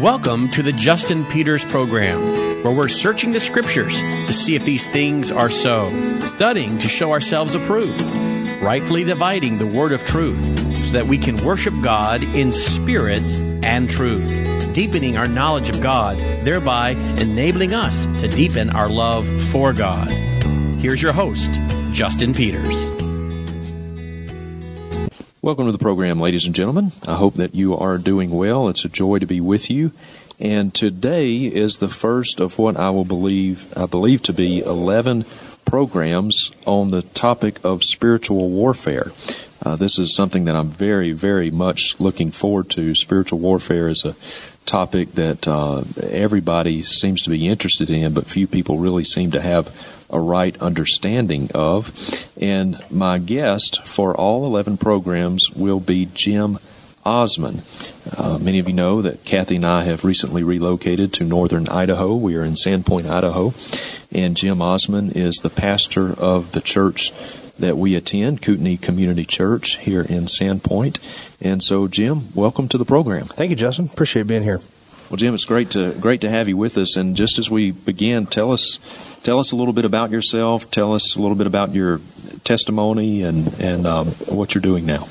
Welcome to the Justin Peters program, where we're searching the scriptures to see if these things are so, studying to show ourselves approved, rightfully dividing the word of truth, so that we can worship God in spirit and truth, deepening our knowledge of God, thereby enabling us to deepen our love for God. Here's your host, Justin Peters. Welcome to the program, ladies and gentlemen. I hope that you are doing well. It's a joy to be with you. And today is the first of what I will believe I believe to be 11 programs on the topic of spiritual warfare. Uh, this is something that I'm very, very much looking forward to. Spiritual warfare is a topic that uh, everybody seems to be interested in, but few people really seem to have a right understanding of. And my guest for all 11 programs will be Jim Osman. Uh, many of you know that Kathy and I have recently relocated to northern Idaho. We are in Sandpoint, Idaho. And Jim Osman is the pastor of the church that we attend, Kootenai Community Church here in Sandpoint. And so, Jim, welcome to the program. Thank you, Justin. Appreciate being here. Well, Jim, it's great to great to have you with us. And just as we begin, tell us tell us a little bit about yourself. Tell us a little bit about your testimony and and um, what you're doing now.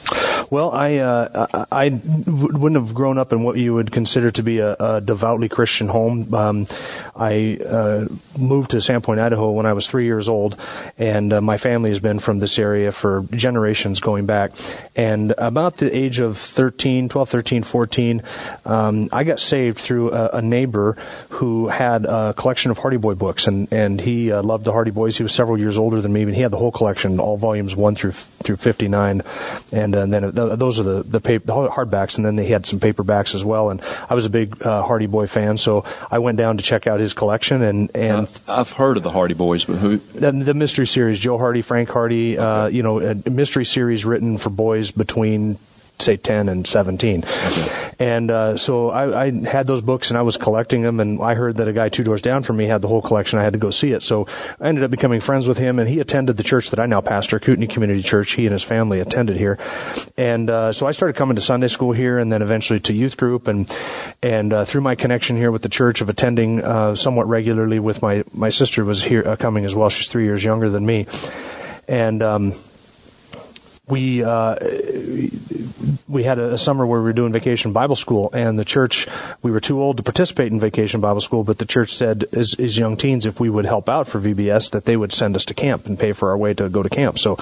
Well, I uh, I wouldn't have grown up in what you would consider to be a, a devoutly Christian home. Um, I uh, moved to Sandpoint, Idaho when I was three years old, and uh, my family has been from this area for generations going back. And about the age of 13, 12, 13, 14, um, I got saved through a, a, neighbor who had a collection of Hardy Boy books, and and he uh, loved the Hardy Boys. He was several years older than me, but he had the whole collection, all volumes one through through 59, and, uh, and then those are the the, paper, the hardbacks, and then they had some paperbacks as well. And I was a big uh, Hardy Boy fan, so I went down to check out his collection. And and I've, I've heard of the Hardy Boys, but who? The, the mystery series, Joe Hardy, Frank Hardy, uh, okay. uh, you know, a mystery series written for boys between say 10 and 17. Okay. And uh, so I, I, had those books and I was collecting them, and I heard that a guy two doors down from me had the whole collection. I had to go see it. So I ended up becoming friends with him, and he attended the church that I now pastor, Kootenai Community Church. He and his family attended here. And uh, so I started coming to Sunday school here and then eventually to youth group. And, and uh, through my connection here with the church of attending uh, somewhat regularly with my, my sister was here uh, coming as well. She's three years younger than me. And, um, we uh, we had a, summer where we were doing vacation Bible school, and the church we were too old to participate in vacation Bible school, but the church said as, as young teens if we would help out for VBS that they would send us to camp and pay for our way to go to camp. So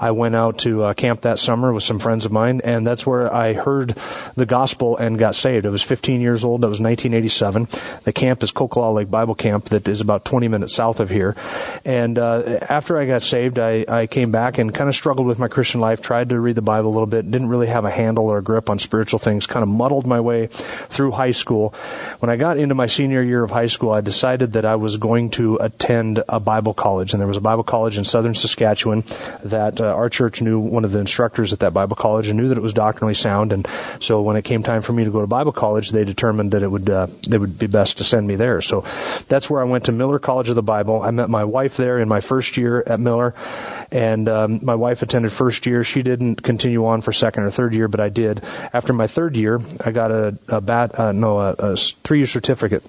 I went out to uh, camp that summer with some friends of mine, and that's where I heard the gospel and got saved. I was 15 years old. That was 1987. The camp is Cocolalla Lake Bible Camp that is about 20 minutes south of here. And uh, after I got saved, I, I came back and kind of struggled with my Christian life tried to read the Bible a little bit, didn't really have a handle or grip on spiritual things, kind of muddled my way through high school. When I got into my senior year of high school, I decided that I was going to attend a Bible college, and there was a Bible college in southern Saskatchewan that uh, our church knew one of the instructors at that Bible college and knew that it was doctrinally sound. And so when it came time for me to go to Bible college, they determined that it would uh, they would be best to send me there. So that's where I went to Millar College of the Bible. I met my wife there in my first year at Millar, and um, my wife attended first year. She didn't continue on for second or third year, but I did. After my third year, I got a, a bat, uh, no, a, a three year certificate.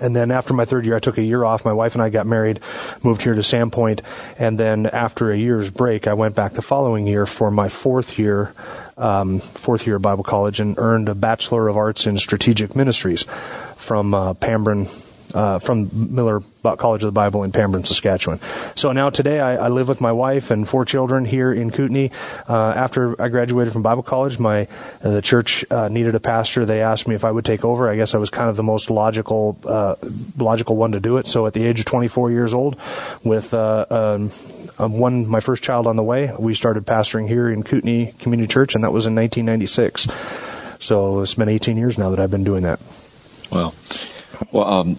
And then after my third year, I took a year off. My wife and I got married, moved here to Sandpoint, and then after a year's break, I went back the following year for my fourth year, um, fourth year of Bible college, and earned a Bachelor of Arts in Strategic Ministries from uh, Pambrun uh, from Millar College of the Bible in Pambrun, Saskatchewan. So now today I, I live with my wife and four children here in Kootenai. Uh, after I graduated from Bible college, my uh, the church uh, needed a pastor. They asked me if I would take over. I guess I was kind of the most logical uh, logical one to do it. So at the age of 24 years old, with uh, um, um, one my first child on the way, we started pastoring here in Kootenai Community Church, and that was in 1996. So it's been 18 years now that I've been doing that. Well. Well, um,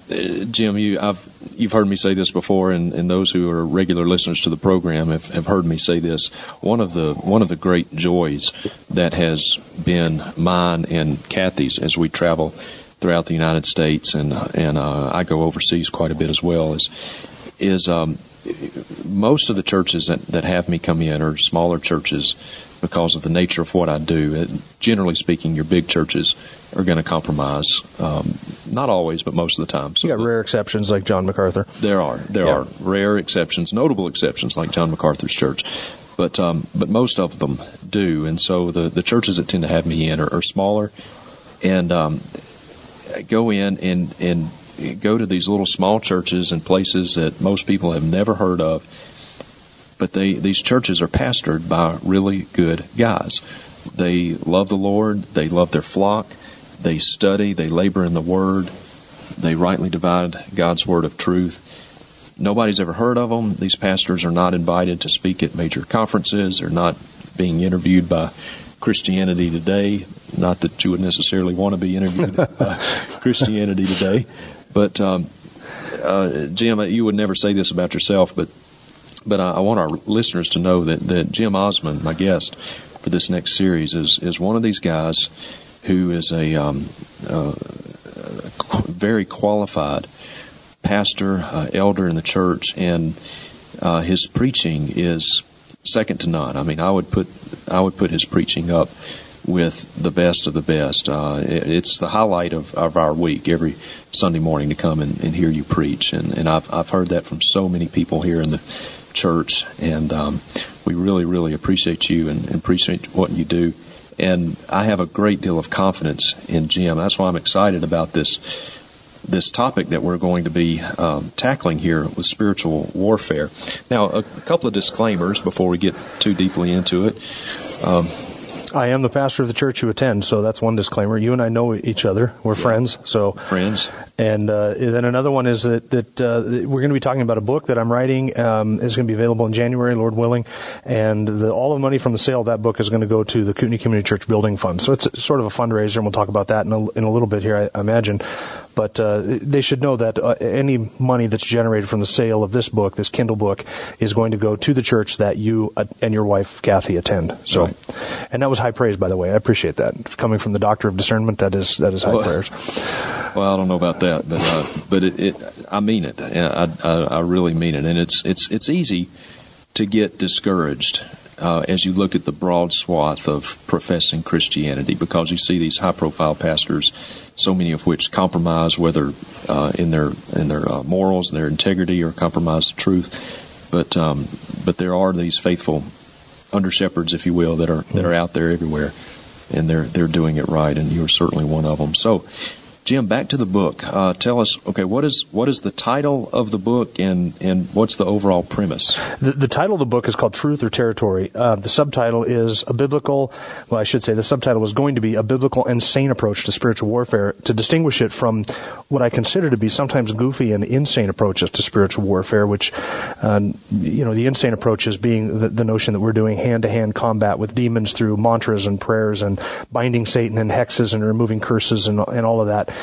Jim, you, I've, you've heard me say this before, and, and those who are regular listeners to the program have, have heard me say this. One of the one of the great joys that has been mine and Kathy's as we travel throughout the United States, and and uh, I go overseas quite a bit as well, is is um, most of the churches that, that have me come in are smaller churches because of the nature of what I do. It, generally speaking, your big churches are going to compromise. Um, not always, but most of the time. So you got rare exceptions like John MacArthur. There are. There yeah. are rare exceptions, notable exceptions like John MacArthur's church. But um, but most of them do, and so the, the churches that tend to have me in are, are smaller, and um, go in and and go to these little small churches and places that most people have never heard of but they these churches are pastored by really good guys. They love the Lord, they love their flock, they study, they labor in the word, they rightly divide God's word of truth. Nobody's ever heard of them. These pastors are not invited to speak at major conferences. They're not being interviewed by Christianity Today. Not that you would necessarily want to be interviewed by Christianity Today, but um, uh, Jim, you would never say this about yourself, but but I, I, want our listeners to know that, that Jim Osman, my guest for this next series, is, is one of these guys who is a, um, uh, very qualified pastor, uh, elder in the church, and uh, his preaching is second to none. I mean, I would put I would put his preaching up with the best of the best. Uh, it, it's the highlight of, of our week every Sunday morning to come and, and hear you preach, and, and I've I've heard that from so many people here in the church, and um, we really, really appreciate you and, and appreciate what you do. And I have a great deal of confidence in Jim. That's why I'm excited about this this topic that we're going to be um, tackling here with spiritual warfare. Now, a, a, couple of disclaimers before we get too deeply into it. Um, I am the pastor of the church you attend, so that's one disclaimer. You and I know each other; we're yeah. friends. So friends. And uh, then another one is that that uh, we're going to be talking about a book that I'm writing. Um, is going to be available in January, Lord willing, and the, all the money from the sale of that book is going to go to the Kootenai Community Church Building Fund. So it's sort of a fundraiser, and we'll talk about that in a, in a little bit here, I, I imagine. But uh, they should know that uh, any money that's generated from the sale of this book, this Kindle book, is going to go to the church that you uh, and your wife Kathy attend. So, right. and that was high praise, by the way. I appreciate that coming from the Doctor of Discernment. That is that is high well, prayers. Well, I don't know about that, but uh, but it, it, I mean it. I, I, I really mean it, and it's it's it's easy to get discouraged uh, as you look at the broad swath of professing Christianity because you see these high profile pastors, so many of which compromise whether uh, in their in their uh, morals, their integrity, or compromise the truth. But um, but there are these faithful under shepherds, if you will, that are that are out there everywhere, and they're they're doing it right, and you're certainly one of them. So Jim, back to the book. Uh, tell us, okay, what is what is the title of the book, and and what's the overall premise? The, the title of the book is called Truth or Territory. Uh, the subtitle is a biblical. Well, I should say the subtitle was going to be a biblical and sane approach to spiritual warfare to distinguish it from what I consider to be sometimes goofy and insane approaches to spiritual warfare. Which, uh, you know, the insane approach is being the, the notion that we're doing hand to hand combat with demons through mantras and prayers and binding Satan and hexes and removing curses and and all of that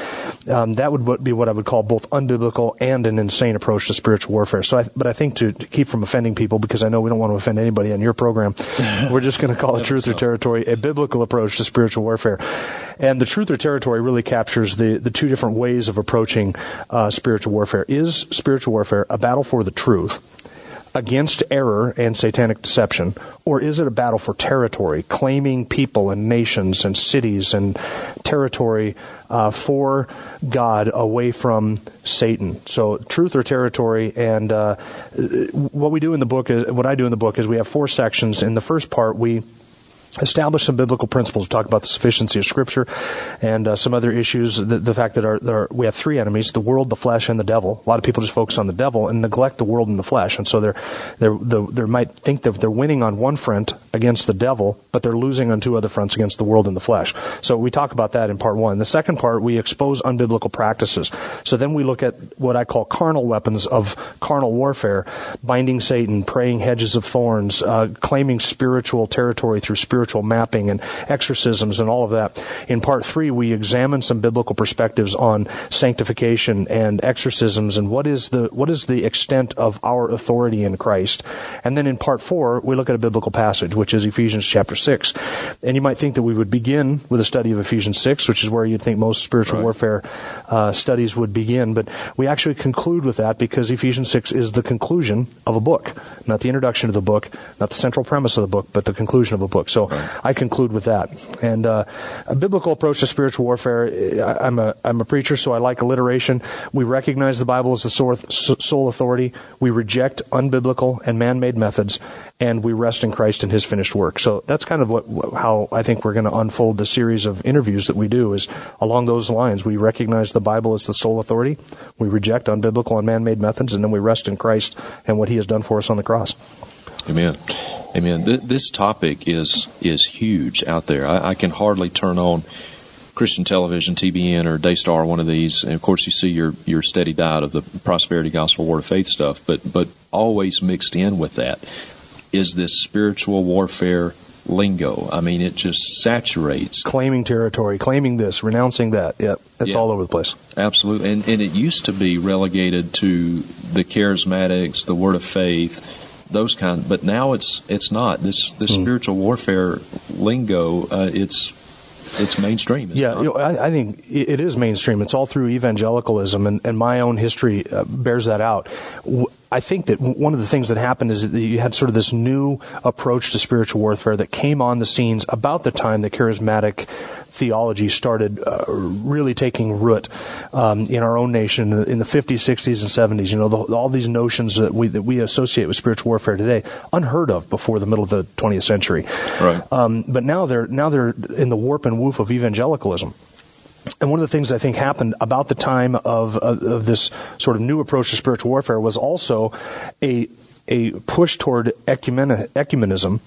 um, that would be what I would call both unbiblical and an insane approach to spiritual warfare. So, I, but I think to, to, keep from offending people, because I know we don't want to offend anybody on your program, we're just going to call it truth or territory, a biblical approach to spiritual warfare. And the truth or territory really captures the, the two different ways of approaching uh, spiritual warfare. Is spiritual warfare a battle for the truth? Against error and satanic deception, or is it a battle for territory, claiming people and nations and cities and territory uh, for God away from Satan? So, truth or territory. And uh, what we do in the book, is, what I do in the book, is we have four sections. In the first part, we establish some biblical principles. We talk about the sufficiency of Scripture and uh, some other issues. The, the fact that our, our, we have three enemies: the world, the flesh, and the devil. A lot of people just focus on the devil and neglect the world and the flesh, and so they're, they're, they might think that they're winning on one front against the devil, but they're losing on two other fronts against the world and the flesh. So we talk about that in part one. The second part, we expose unbiblical practices. So then we look at what I call carnal weapons of carnal warfare: binding Satan, praying hedges of thorns, uh, claiming spiritual territory through spiritual spiritual mapping and exorcisms and all of that. In part three, we examine some biblical perspectives on sanctification and exorcisms and what is the what is the extent of our authority in Christ. And then in part four, we look at a biblical passage, which is Ephesians chapter six. And you might think that we would begin with a study of Ephesians six, which is where you'd think most spiritual right. warfare uh, studies would begin, but we actually conclude with that because Ephesians six is the conclusion of a book, not the introduction of the book, not the central premise of the book, but the conclusion of a book. So I conclude with that. And uh, a biblical approach to spiritual warfare. I, I'm a I'm a preacher, so I like alliteration. We recognize the Bible as the sole authority. We reject unbiblical and man-made methods, and we rest in Christ and His finished work. So that's kind of what how I think we're going to unfold the series of interviews that we do is along those lines. We recognize the Bible as the sole authority. We reject unbiblical and man-made methods, and then we rest in Christ and what He has done for us on the cross. Amen. Amen. This topic is is huge out there. I, I can hardly turn on Christian television, TBN or Daystar, one of these, and of course you see your your steady diet of the prosperity gospel, word of faith stuff. But but always mixed in with that is this spiritual warfare lingo. I mean, it just saturates. Claiming territory, claiming this, renouncing that. Yep, it's yeah, all over the place. Absolutely. And, and it used to be relegated to the charismatics, the word of faith, those kind. But now it's it's not. This this mm. spiritual warfare lingo. Uh, it's it's mainstream. Yeah, you know, I, I, think it is mainstream. It's all through evangelicalism, and, and my own history uh, bears that out. I think that one of the things that happened is that you had sort of this new approach to spiritual warfare that came on the scenes about the time the charismatic theology started uh, really taking root um, in our own nation in the 50s, 60s, and 70s. You know, the, all these notions that we that we associate with spiritual warfare today, unheard of before the middle of the 20th century. Right. Um, but now they're now they're in the warp and woof of evangelicalism. And one of the things I think happened about the time of, of, of this sort of new approach to spiritual warfare was also a a push toward ecumenism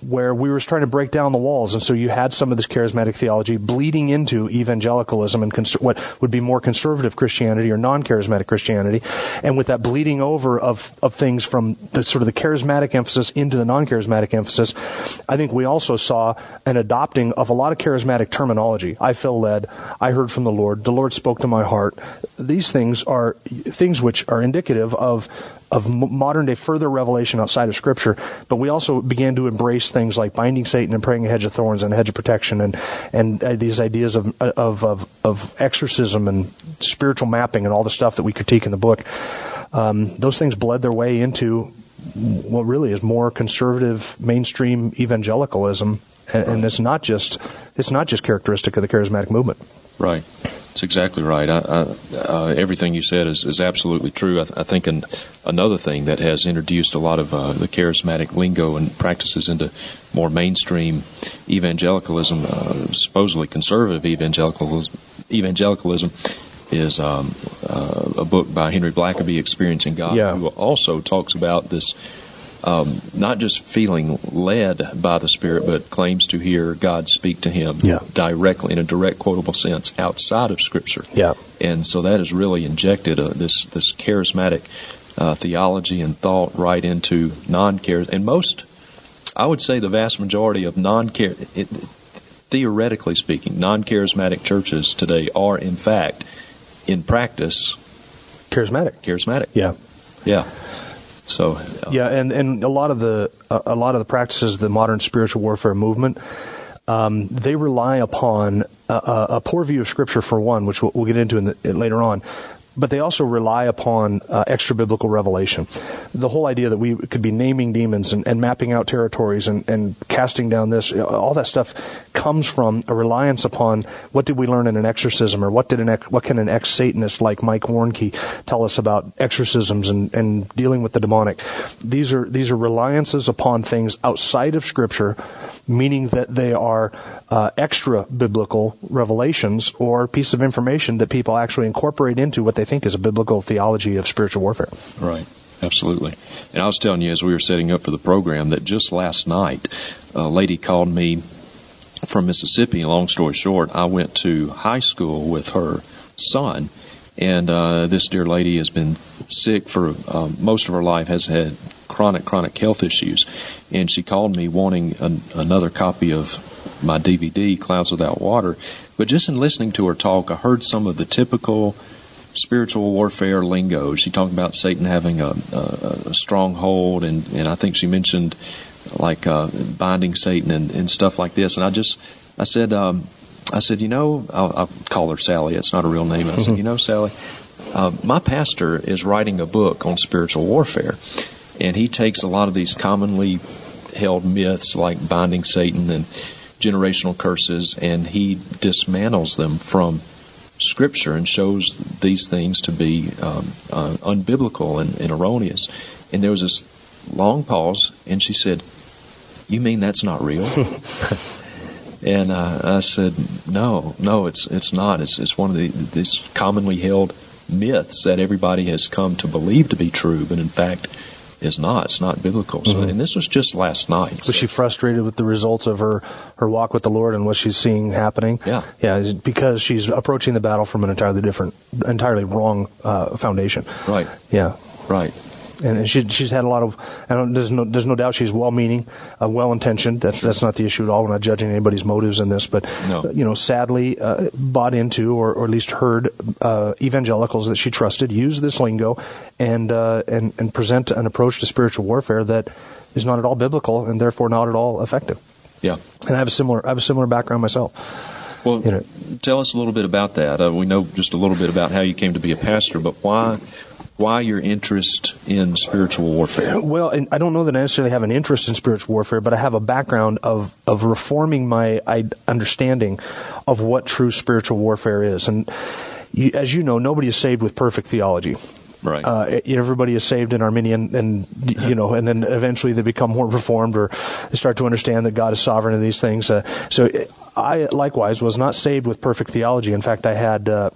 where we were trying to break down the walls, and so you had some of this charismatic theology bleeding into evangelicalism and cons- what would be more conservative Christianity or non-charismatic Christianity, and with that bleeding over of of things from the sort of the charismatic emphasis into the non-charismatic emphasis, I think we also saw an adopting of a lot of charismatic terminology. I feel led. I heard from the Lord. The Lord spoke to my heart. These things are things which are indicative of of modern day further revelation outside of Scripture, but we also began to embrace things like binding Satan and praying a hedge of thorns and a hedge of protection, and and uh, these ideas of, of of of exorcism and spiritual mapping and all the stuff that we critique in the book. Um, those things bled their way into what really is more conservative mainstream evangelicalism, and, and it's not just it's not just characteristic of the charismatic movement. Right. That's exactly right. I, I, uh, everything you said is, is absolutely true. I, th- I think an, another thing that has introduced a lot of uh, the charismatic lingo and practices into more mainstream evangelicalism, uh, supposedly conservative evangelicalism, evangelicalism is um, uh, a book by Henry Blackaby, Experiencing God, yeah. who also talks about this um, not just feeling led by the Spirit, but claims to hear God speak to him yeah. directly in a direct quotable sense outside of Scripture. Yeah. And so that has really injected a, this this charismatic uh, theology and thought right into non-charismatic. And most, I would say, the vast majority of non-char, theoretically speaking, non-charismatic churches today are in fact, in practice, charismatic. Charismatic. Yeah. Yeah. So uh, yeah, and and a lot of the a lot of the practices of the modern spiritual warfare movement. Um, they rely upon a, a, poor view of Scripture for one, which we'll, we'll get into the, later on, but they also rely upon uh, extra biblical revelation. The whole idea that we could be naming demons and, and mapping out territories and, and, casting down this, all that stuff comes from a reliance upon what did we learn in an exorcism or what did an what can an ex Satanist like Mike Warnke tell us about exorcisms and, and dealing with the demonic. These are these are reliances upon things outside of Scripture, meaning that they are uh, extra biblical revelations or piece of information that people actually incorporate into what they think is a biblical theology of spiritual warfare. Right. Absolutely. And I was telling you as we were setting up for the program that just last night, a lady called me from Mississippi. Long story short, I went to high school with her son, and uh, this dear lady has been sick for uh, most of her life, has had chronic, chronic health issues, and she called me wanting an, another copy of my DVD, Clouds Without Water. But just in listening to her talk, I heard some of the typical spiritual warfare lingo. She talked about Satan having a, a, a stronghold, and, and I think she mentioned like uh, binding Satan and, and stuff like this. And I just, I said, um, I said, you know, I'll, I'll, call her Sally. It's not a real name. I said, you know, Sally, uh, my pastor is writing a book on spiritual warfare, and he takes a lot of these commonly held myths like binding Satan and generational curses, and he dismantles them from Scripture and shows these things to be um, uh, unbiblical and, and erroneous. And there was this long pause, and she said, "You mean that's not real?" and uh, I said, "No, no, it's it's not. It's it's one of the these commonly held myths that everybody has come to believe to be true, but in fact." Is not. It's not biblical. So, Mhm. and this was just last night. Was she frustrated with the results of her, her walk with the Lord and what she's seeing happening? Yeah. Yeah, because she's approaching the battle from an entirely different, entirely wrong uh, foundation. Right. Yeah. Right. And she, she's had a lot of, I don't, there's no, there's no doubt she's well-meaning, uh, well-intentioned. That's, that's not the issue at all. We're not judging anybody's motives in this, but, No. you know, sadly, uh, bought into or, or at least heard, uh, evangelicals that she trusted use this lingo and, uh, and, and present an approach to spiritual warfare that is not at all biblical and therefore not at all effective. Yeah. And I have a similar, I have a similar background myself. Well, You know. tell us a little bit about that. Uh, we know just a little bit about how you came to be a pastor, but why why your interest in spiritual warfare? Well, and I don't know that I necessarily have an interest in spiritual warfare, but I have a background of, of reforming my understanding of what true spiritual warfare is. And you, as you know, nobody is saved with perfect theology. Right. Uh, everybody is saved in Arminian, and you know, and then eventually they become more reformed, or they start to understand that God is sovereign in these things. Uh, so, I likewise was not saved with perfect theology. In fact, I had, uh,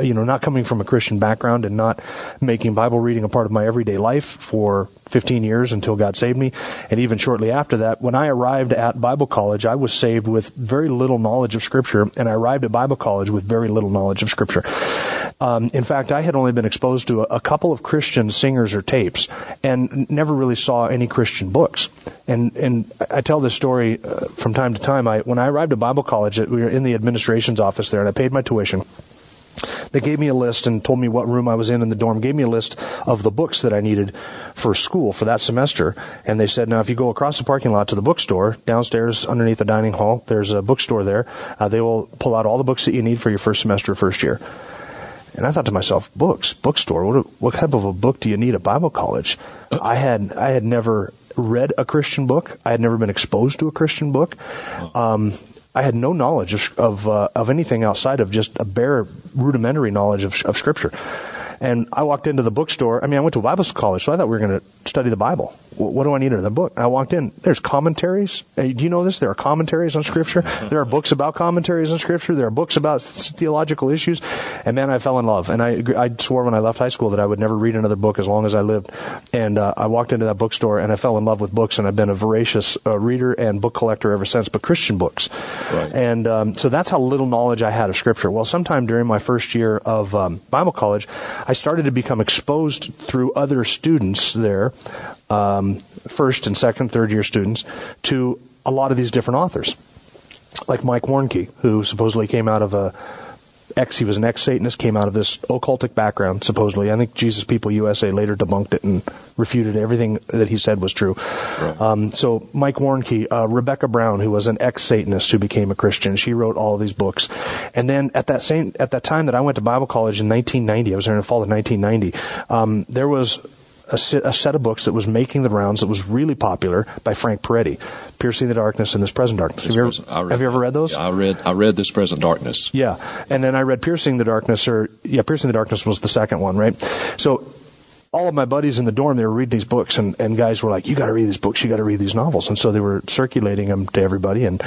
you know, not coming from a Christian background and not making Bible reading a part of my everyday life for 15 years until God saved me, and even shortly after that, when I arrived at Bible college, I was saved with very little knowledge of Scripture, and I arrived at Bible college with very little knowledge of Scripture. Um, in fact, I had only been exposed to a, a couple of Christian singers or tapes, and never really saw any Christian books. And and I tell this story uh, from time to time. I when I arrived at Bible college, we were in the administration's office there, and I paid my tuition. They gave me a list and told me what room I was in in the dorm. Gave me a list of the books that I needed for school for that semester. And they said, now if you go across the parking lot to the bookstore downstairs underneath the dining hall, there's a bookstore there. Uh, they will pull out all the books that you need for your first semester, first year. And I thought to myself, books, bookstore. What, what type of a book do you need at Bible college? I had I had never read a Christian book. I had never been exposed to a Christian book. Um, I had no knowledge of of, uh, of anything outside of just a bare rudimentary knowledge of, of Scripture. And I walked into the bookstore. I mean, I went to Bible college, so I thought we were going to study the Bible. Wh- What do I need in the book? And I walked in. There's commentaries. Hey, do you know this? There are commentaries on Scripture. There are books about commentaries on Scripture. There are books about theological issues. And man, I fell in love. And I, I swore when I left high school that I would never read another book as long as I lived. And uh, I walked into that bookstore and I fell in love with books. And I've been a voracious uh, reader and book collector ever since. But Christian books. Right. And um, so that's how little knowledge I had of Scripture. Well, sometime during my first year of um, Bible college, I started to become exposed through other students there, um, first and second, third year students, to a lot of these different authors, like Mike Warnke, who supposedly came out of a ex. He was an ex-Satanist, came out of this occultic background. Supposedly, I think Jesus People USA later debunked it and refuted everything that he said was true. Right. Um, so Mike Warnke, uh, Rebecca Brown, who was an ex-Satanist who became a Christian, she wrote all these books. And then at that same at that time that I went to Bible college in 1990, I was there in the fall of 1990. Um, there was a, a set of books that was making the rounds that was really popular by Frank Peretti, Piercing the Darkness and This Present Darkness. Have you, ever, I have you ever read those? Yeah, I read I read this present darkness. Yeah, and then I read Piercing the Darkness, or yeah, Piercing the Darkness was the second one, right? So all of my buddies in the dorm, they were reading these books, and, and guys were like, "You got to read these books. You got to read these novels." And so they were circulating them to everybody, and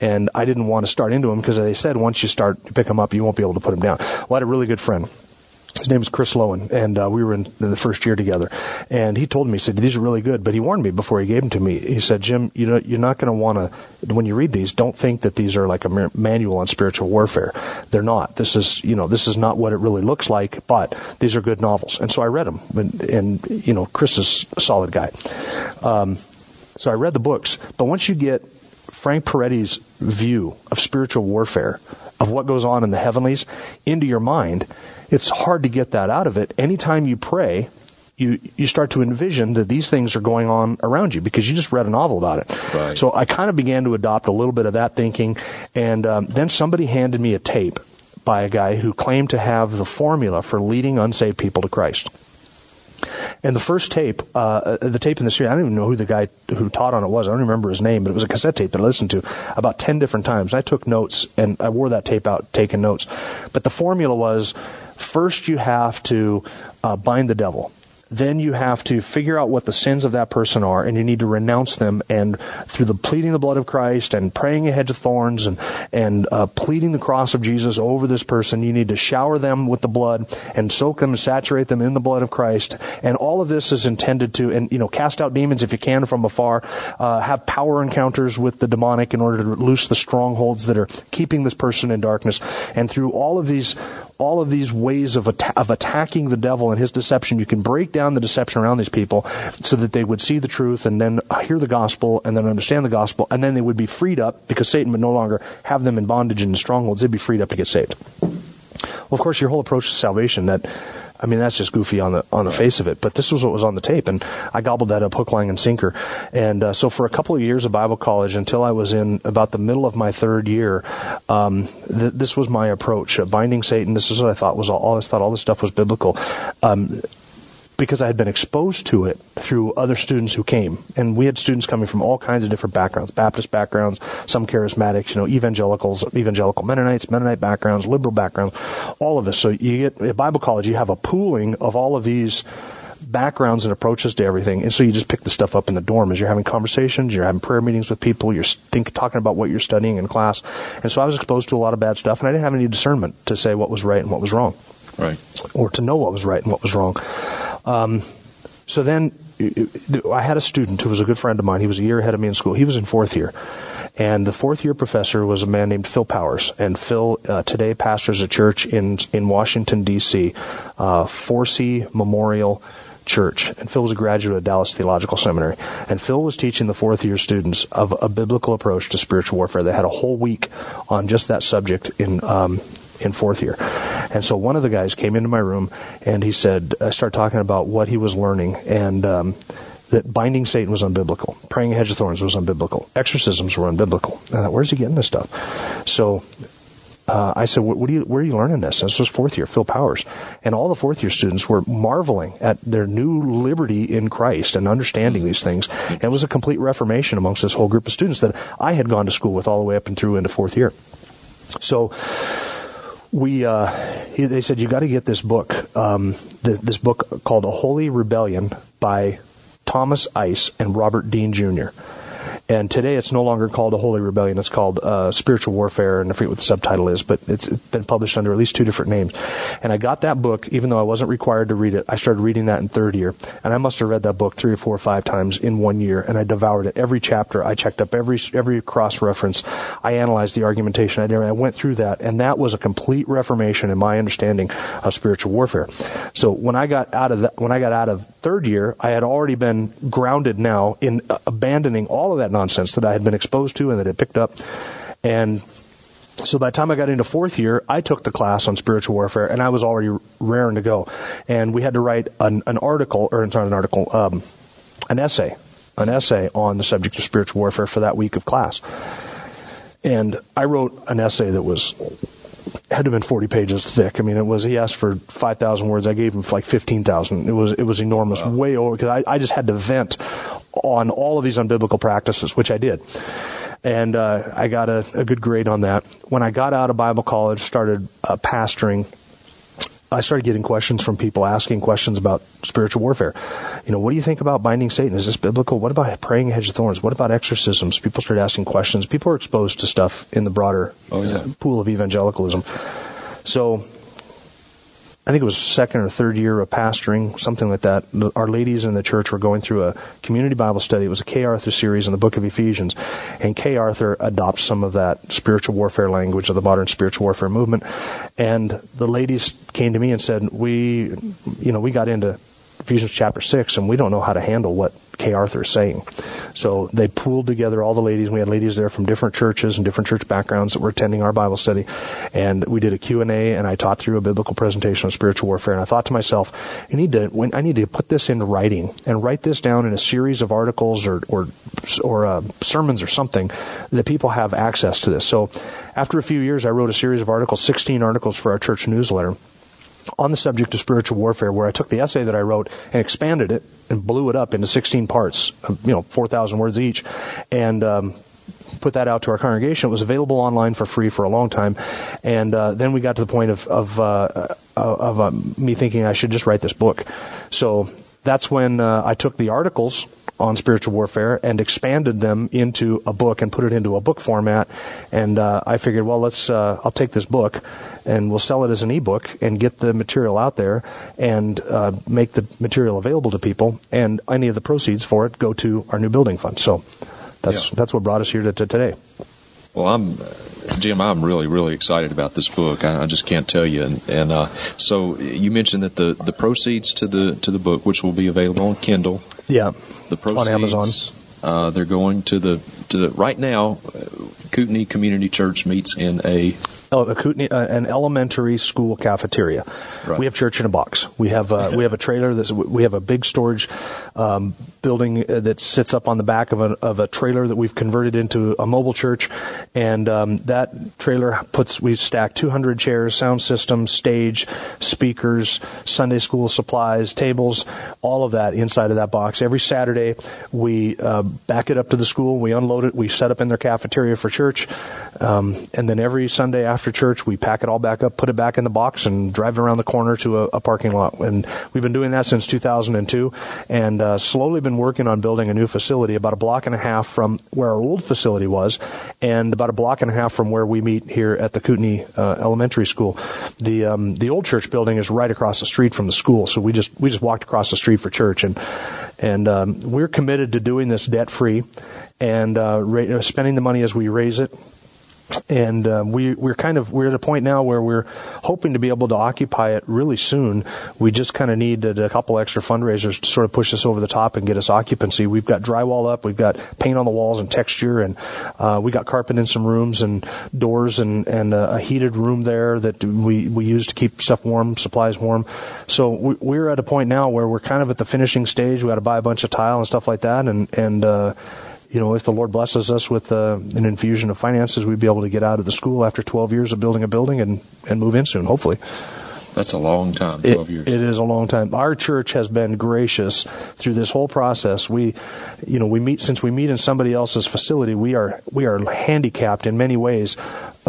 and I didn't want to start into them because they said once you start to pick them up, you won't be able to put them down. Well, I had a really good friend. His name is Chris Lowen, and uh, we were in, in the first year together. And he told me, he said, "These are really good," but he warned me before he gave them to me. He said, "Jim, you know, you're not going to want to when you read these. Don't think that these are like a manual on spiritual warfare. They're not. This is, you know, this is not what it really looks like. But these are good novels." And so I read them, and, and you know, Chris is a solid guy. Um, so I read the books, but once you get Frank Peretti's view of spiritual warfare, of what goes on in the heavenlies, into your mind, it's hard to get that out of it. Anytime you pray, you, you start to envision that these things are going on around you because you just read a novel about it. Right. So I kind of began to adopt a little bit of that thinking, and um, then somebody handed me a tape by a guy who claimed to have the formula for leading unsaved people to Christ. And the first tape, uh, the tape in the series, I don't even know who the guy who taught on it was. I don't remember his name, but it was a cassette tape that I listened to about 10 different times. I took notes and I wore that tape out taking notes. But the formula was first you have to uh, bind the devil then you have to figure out what the sins of that person are and you need to renounce them. And through the pleading the blood of Christ and praying a hedge of thorns and and uh, pleading the cross of Jesus over this person you need to shower them with the blood and soak them and saturate them in the blood of Christ. And all of this is intended to and you know cast out demons if you can from afar uh, have power encounters with the demonic in order to loose the strongholds that are keeping this person in darkness. And through all of these all of these ways of, of attacking the devil and his deception. You can break down the deception around these people so that they would see the truth and then hear the gospel and then understand the gospel and then they would be freed up because Satan would no longer have them in bondage and strongholds. They'd be freed up to get saved. Well, of course, your whole approach to salvation that I mean, that's just goofy on the on the face of it. But this was what was on the tape, and I gobbled that up hook, line, and sinker. And uh, so for a couple of years of Bible college, until I was in about the middle of my third year, um, th- this was my approach: uh, binding Satan. This is what I thought was all. all I thought all this stuff was biblical. Um, because I had been exposed to it through other students who came. And we had students coming from all kinds of different backgrounds, Baptist backgrounds, some charismatics, you know, evangelicals, evangelical Mennonites, Mennonite backgrounds, liberal backgrounds, all of us. So you get, at Bible college, you have a pooling of all of these backgrounds and approaches to everything. And so you just pick the stuff up in the dorm as you're having conversations, you're having prayer meetings with people, you're think, talking about what you're studying in class. And so I was exposed to a lot of bad stuff and I didn't have any discernment to say what was right and what was wrong. Right. Or to know what was right and what was wrong. Um, so then I had a student who was a good friend of mine. He was a year ahead of me in school. He was in fourth year. And the fourth year professor was a man named Phil Powers. And Phil uh, today pastors a church in, in Washington, D.C., uh, Forcey Memorial Church. And Phil was a graduate of Dallas Theological Seminary. And Phil was teaching the fourth year students of a biblical approach to spiritual warfare. They had a whole week on just that subject in, um, in fourth year. And so one of the guys came into my room and he said, I started talking about what he was learning and, um, that binding Satan was unbiblical, praying a hedge of thorns was unbiblical, exorcisms were unbiblical. I Thought, Where's he getting this stuff? So uh, I said, what, do you, where are you learning this? And this was fourth year, Phil Powers. And all the fourth year students were marveling at their new liberty in Christ and understanding these things. And it was a complete reformation amongst this whole group of students that I had gone to school with all the way up and through into fourth year. So, we uh, he, they said you got to get this book, um, th- this book called A Holy Rebellion by Thomas Ice and Robert Dean Jr. And today it's no longer called a Holy Rebellion. It's called uh, Spiritual Warfare, and I forget what the subtitle is, but it's been published under at least two different names. And I got that book, even though I wasn't required to read it. I started reading that in third year, and I must have read that book three or four or five times in one year, and I devoured it. Every chapter, I checked up every every cross reference. I analyzed the argumentation. I did. I went through that, and that was a complete reformation in my understanding of spiritual warfare. So when I got out of that, when I got out of third year, I had already been grounded now in abandoning all of that nonsense that I had been exposed to and that had picked up. And so by the time I got into fourth year, I took the class on spiritual warfare, and I was already raring to go. And we had to write an, an article, or not an article, um, an essay, an essay on the subject of spiritual warfare for that week of class. And I wrote an essay that was had to have been 40 pages thick. I mean, it was, he asked for 5,000 words. I gave him like 15,000. It was, it was enormous, wow. way over, because I, I just had to vent on all of these unbiblical practices, which I did. And, uh, I got a, a, good grade on that. When I got out of Bible college, started uh, pastoring, I started getting questions from people asking questions about spiritual warfare. You know, what do you think about binding Satan? Is this biblical? What about praying a hedge of thorns? What about exorcisms? People started asking questions. People are exposed to stuff in the broader oh, yeah. Uh, pool of evangelicalism. So I think it was second or third year of pastoring, something like that. Our ladies in the church were going through a community Bible study. It was a Kay Arthur series in the book of Ephesians. And Kay Arthur adopts some of that spiritual warfare language of the modern spiritual warfare movement. And the ladies came to me and said, we, you know, we got into Ephesians chapter 6 and we don't know how to handle what Kay Arthur is saying. So they pooled together all the ladies. We had ladies there from different churches and different church backgrounds that were attending our Bible study. And we did a Q&A and I taught through a biblical presentation on spiritual warfare. And I thought to myself, I need to, I need to put this into writing and write this down in a series of articles or, or, or uh, sermons or something that people have access to this. So after a few years, I wrote a series of articles, 16 articles for our church newsletter on the subject of spiritual warfare, where I took the essay that I wrote and expanded it and blew it up into 16 parts, you know, 4,000 words each, and um, put that out to our congregation. It was available online for free for a long time, and uh, then we got to the point of of, uh, of uh, me thinking I should just write this book. So that's when uh, I took the articles on spiritual warfare and expanded them into a book and put it into a book format. And uh, I figured, well, let's uh, I'll take this book and we'll sell it as an ebook and get the material out there and uh, make the material available to people. And any of the proceeds for it go to our new building fund. So that's Yeah. that's what brought us here to, to today. Well, I'm Jim. I'm really, really excited about this book. I, I just can't tell you. And, and uh, so you mentioned that the, the proceeds to the to the book, which will be available on Kindle, Yeah, the proceeds on Amazon. Uh, they're going to the to the right now. Uh, Kootenai Community Church meets in a Oh, a Kootenai, uh, an elementary school cafeteria. Right. We have church in a box. We have uh, we have a trailer. That's, we have a big storage um, building uh, that sits up on the back of a of a trailer that we've converted into a mobile church, and um, that trailer puts we stack 200 chairs, sound system, stage, speakers, Sunday school supplies, tables, all of that inside of that box. Every Saturday, we uh, back it up to the school. We unload it. We set up in their cafeteria for church, um, and then every Sunday after church, we pack it all back up, put it back in the box, and drive it around the corner to a, a parking lot. And we've been doing that since 2002, and uh, slowly been working on building a new facility about a block and a half from where our old facility was, and about a block and a half from where we meet here at the Kootenai uh, Elementary School. The um, the old church building is right across the street from the school, so we just we just walked across the street for church, and and um, we're committed to doing this debt free, and uh, ra- spending the money as we raise it and um, we we're kind of we're at a point now where we're hoping to be able to occupy it really soon. We just kind of needed a couple extra fundraisers to sort of push us over the top and get us occupancy. We've got drywall up, we've got paint on the walls and texture, and uh, we got carpet in some rooms and doors and and a, heated room there that we we use to keep stuff warm, supplies warm. So we, we're at a point now where we're kind of at the finishing stage. We got to buy a bunch of tile and stuff like that, and and uh, you know, if the Lord blesses us with uh, an infusion of finances, we'd be able to get out of the school after 12 years of building a building and, and move in soon, hopefully. that's a long time, It- twelve years. It is a long time. Our church has been gracious through this whole process. We, you know, we meet since we meet in somebody else's facility. We are we are handicapped in many ways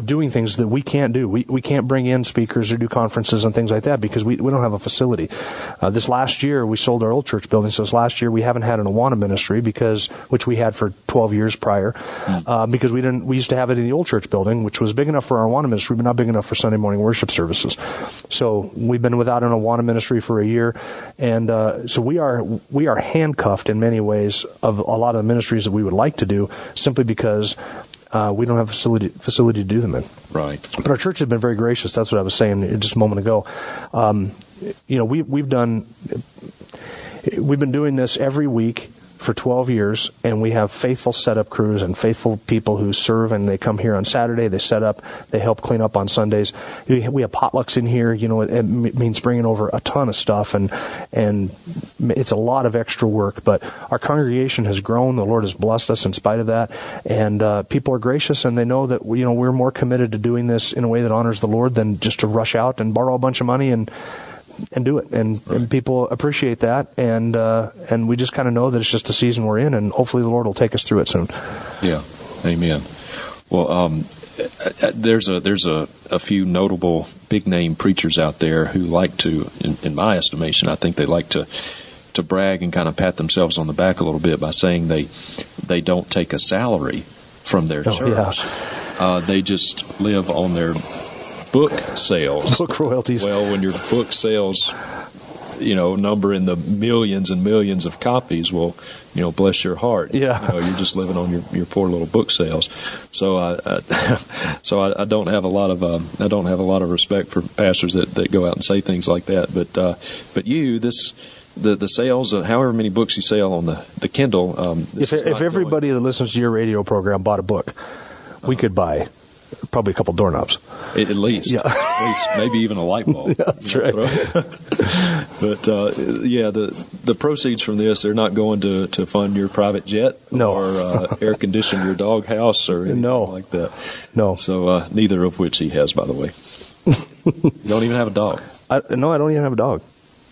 of doing things that we can't do. We we can't bring in speakers or do conferences and things like that because we we don't have a facility. Uh, this last year we sold our old church building. So this last year we haven't had an Awana ministry because which we had for 12 years prior uh, because we didn't we used to have it in the old church building which was big enough for our Awana ministry but not big enough for Sunday morning worship services. So we've been without an Awana ministry for a year, and uh, so we are we are handcuffed in many ways of a lot of the ministries that we would like to do simply because. Uh, we don't have a facility facility to do them in. right. But our church has been very gracious. That's what I was saying just a moment ago. Um, you know, we we've done we've been doing this every week for 12 years, and we have faithful setup crews and faithful people who serve, and they come here on Saturday, they set up, they help clean up on Sundays. We have potlucks in here, you know, it, it means bringing over a ton of stuff, and and it's a lot of extra work, but our congregation has grown. The Lord has blessed us in spite of that, and uh, people are gracious, and they know that you know we're more committed to doing this in a way that honors the Lord than just to rush out and borrow a bunch of money and and do it. And, and people appreciate that, and uh, and we just kind of know that it's just the season we're in, and hopefully the Lord will take us through it soon. Yeah, amen. Well, um, uh, uh, there's a there's a, a few notable big name preachers out there who like to, in, in my estimation, I think they like to to brag and kind of pat themselves on the back a little bit by saying they they don't take a salary from their Oh, church. Uh, they just live on their book sales. Book royalties. Well, when your book sales, you know, number in the millions and millions of copies, well, you know, bless your heart. Yeah. You know, you're just living on your, your poor little book sales. So I, I so I, I don't have a lot of um, I don't have a lot of respect for pastors that, that go out and say things like that. But uh, but you this. The, the sales of however many books you sell on the the Kindle. Um, if if everybody that listens to your radio program bought a book, we could buy probably a couple doorknobs. at least, Yeah. at least maybe even a light bulb. that's right. but uh, yeah, the the proceeds from this they're not going to, to fund your private jet No. or uh, air condition your dog house or anything No. like that. No. So uh, neither of which he has, by the way. you don't even have a dog. I, no, I don't even have a dog.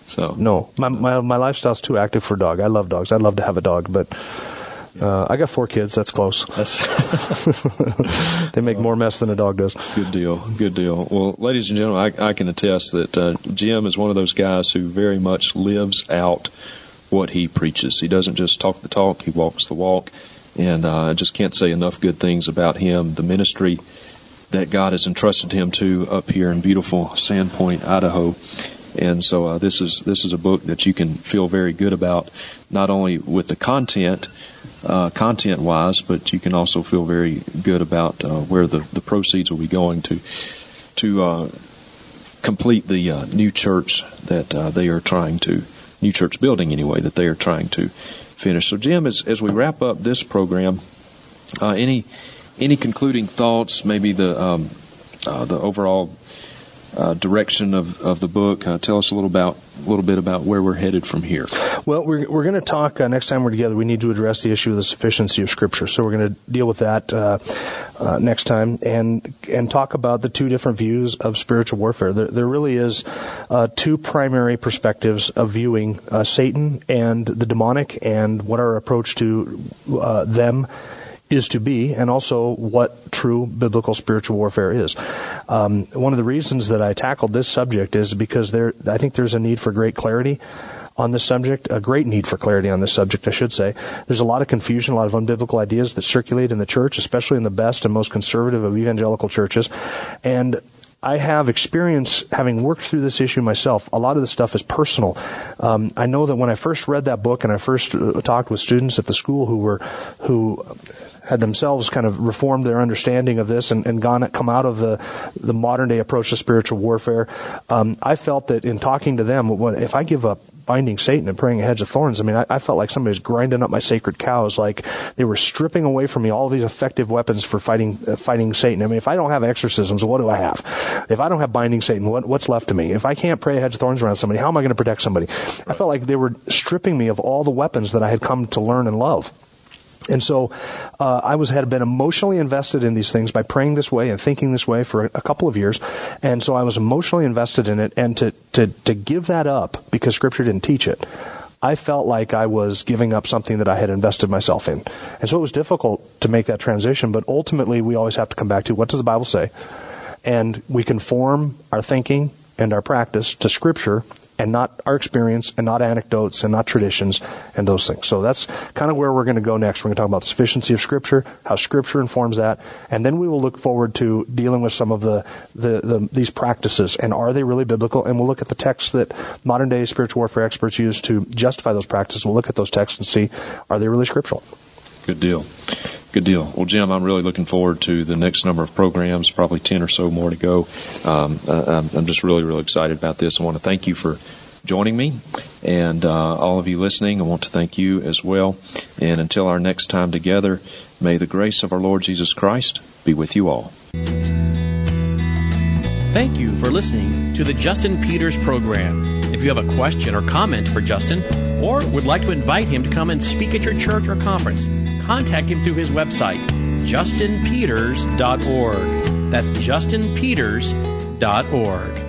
So No, my my my lifestyle's too active for a dog. I love dogs. I'd love to have a dog, but uh, I got four kids. That's close. that's They make more mess than a dog does. good deal. Good deal. Well, ladies and gentlemen, I, I can attest that uh, Jim is one of those guys who very much lives out what he preaches. He doesn't just talk the talk; he walks the walk. And uh, I just can't say enough good things about him. The ministry that God has entrusted him to up here in beautiful Sandpoint, Idaho. And so uh, this is this is a book that you can feel very good about, not only with the content, uh, content wise, but you can also feel very good about uh, where the, the proceeds will be going to to uh, complete the uh, new church that uh, they are trying to new church building anyway that they are trying to finish. So Jim, as as we wrap up this program, uh, any any concluding thoughts? Maybe the um, the overall uh, direction of, of the book. Uh, tell us a little about a little bit about where we're headed from here. Well, we're, we're going to talk uh, next time we're together. We need to address the issue of the sufficiency of Scripture. So we're going to deal with that uh, uh, next time and and talk about the two different views of spiritual warfare. There, there really is uh, two primary perspectives of viewing Satan and the demonic, and what our approach to them is to be, and also what true biblical spiritual warfare is. Um, one of the reasons that I tackled this subject is because there, I think there's a need for great clarity on this subject, a great need for clarity on this subject, I should say. There's a lot of confusion, a lot of unbiblical ideas that circulate in the church, especially in the best and most conservative of evangelical churches. And I have experience having worked through this issue myself. A lot of the stuff is personal. Um, I know that when I first read that book and I first uh, talked with students at the school who were who had themselves kind of reformed their understanding of this and, and gone come out of the the modern day approach to spiritual warfare. Um, I felt that in talking to them, if I give up binding Satan and praying a hedge of thorns, I mean, I, I felt like somebody was grinding up my sacred cows, like they were stripping away from me all these effective weapons for fighting uh, fighting Satan. I mean, if I don't have exorcisms, what do I have? If I don't have binding Satan, what, what's left to me? If I can't pray a hedge of thorns around somebody, how am I going to protect somebody? I felt like they were stripping me of all the weapons that I had come to learn and love. And so uh, I was had been emotionally invested in these things by praying this way and thinking this way for a, a couple of years, and so I was emotionally invested in it. And to to to give that up because Scripture didn't teach it, I felt like I was giving up something that I had invested myself in, and so it was difficult to make that transition. But ultimately, we always have to come back to what does the Bible say, and we conform our thinking and our practice to Scripture and not our experience and not anecdotes and not traditions and those things. So that's kind of where we're going to go next. We're going to talk about sufficiency of Scripture, how Scripture informs that, and then we will look forward to dealing with some of the, the, the these practices and are they really biblical? And we'll look at the texts that modern day spiritual warfare experts use to justify those practices. We'll look at those texts and see are they really scriptural. Good deal. Good deal. Well, Jim, I'm really looking forward to the next number of programs, probably 10 or so more to go. Um, I'm just really, really excited about this. I want to thank you for joining me. And uh, all of you listening, I want to thank you as well. And until our next time together, may the grace of our Lord Jesus Christ be with you all. Thank you for listening to the Justin Peters program. If you have a question or comment for Justin, or would like to invite him to come and speak at your church or conference, contact him through his website, justinpeters.org. That's justinpeters.org.